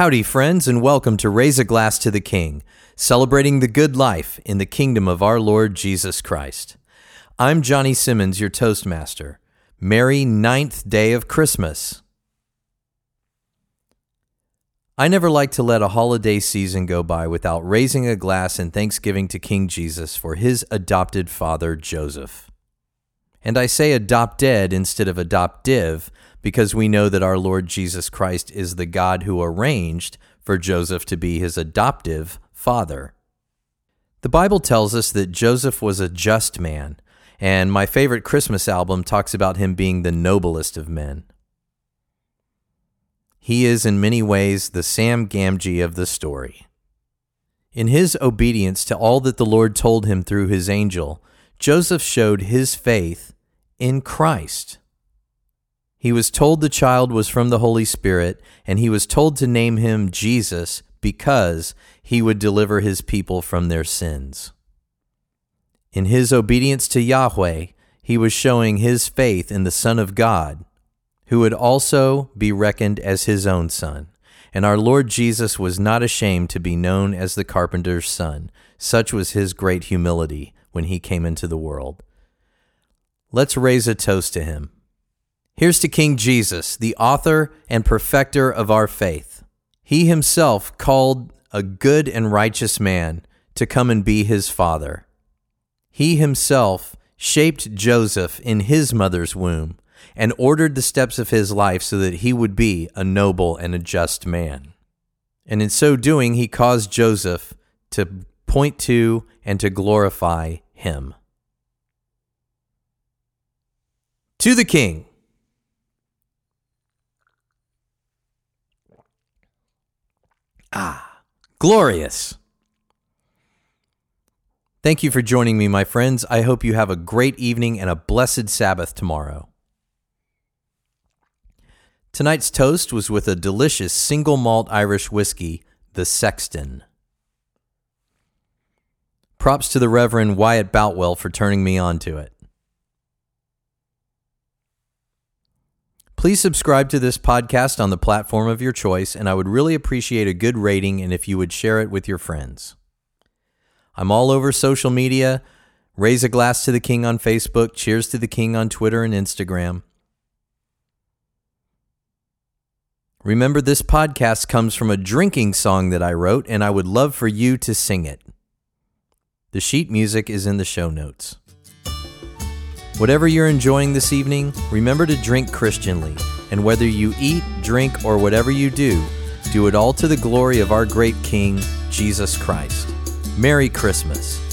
Howdy, friends, and welcome to Raise a Glass to the King, celebrating the good life in the kingdom of our Lord Jesus Christ. I'm Johnny Simmons, your Toastmaster. Merry ninth day of Christmas. I never like to let a holiday season go by without raising a glass in thanksgiving to King Jesus for his adopted father, Joseph. And I say adopted instead of adoptive because we know that our Lord Jesus Christ is the God who arranged for Joseph to be his adoptive father. The Bible tells us that Joseph was a just man, and my favorite Christmas album talks about him being the noblest of men. He is in many ways the Sam Gamgee of the story. In his obedience to all that the Lord told him through his angel, Joseph showed his faith in Christ. He was told the child was from the Holy Spirit, and he was told to name him Jesus because he would deliver his people from their sins. In his obedience to Yahweh, he was showing his faith in the Son of God, who would also be reckoned as his own son. And our Lord Jesus was not ashamed to be known as the carpenter's son. Such was his great humility when he came into the world. Let's raise a toast to him. Here's to King Jesus, the author and perfecter of our faith. He himself called a good and righteous man to come and be his father. He himself shaped Joseph in his mother's womb and ordered the steps of his life so that he would be a noble and a just man. And in so doing, he caused Joseph to point to and to glorify him. To the King. Glorious. Thank you for joining me, my friends. I hope you have a great evening and a blessed Sabbath tomorrow. Tonight's toast was with a delicious single malt Irish whiskey, the Sexton. Props to the Reverend Wyatt Boutwell for turning me on to it. Please subscribe to this podcast on the platform of your choice, and I would really appreciate a good rating and if you would share it with your friends. I'm all over social media. Raise a glass to the king on Facebook. Cheers to the king on Twitter and Instagram. Remember, this podcast comes from a drinking song that I wrote, and I would love for you to sing it. The sheet music is in the show notes. Whatever you're enjoying this evening, remember to drink Christianly, and whether you eat, drink, or whatever you do, do it all to the glory of our great King, Jesus Christ. Merry Christmas.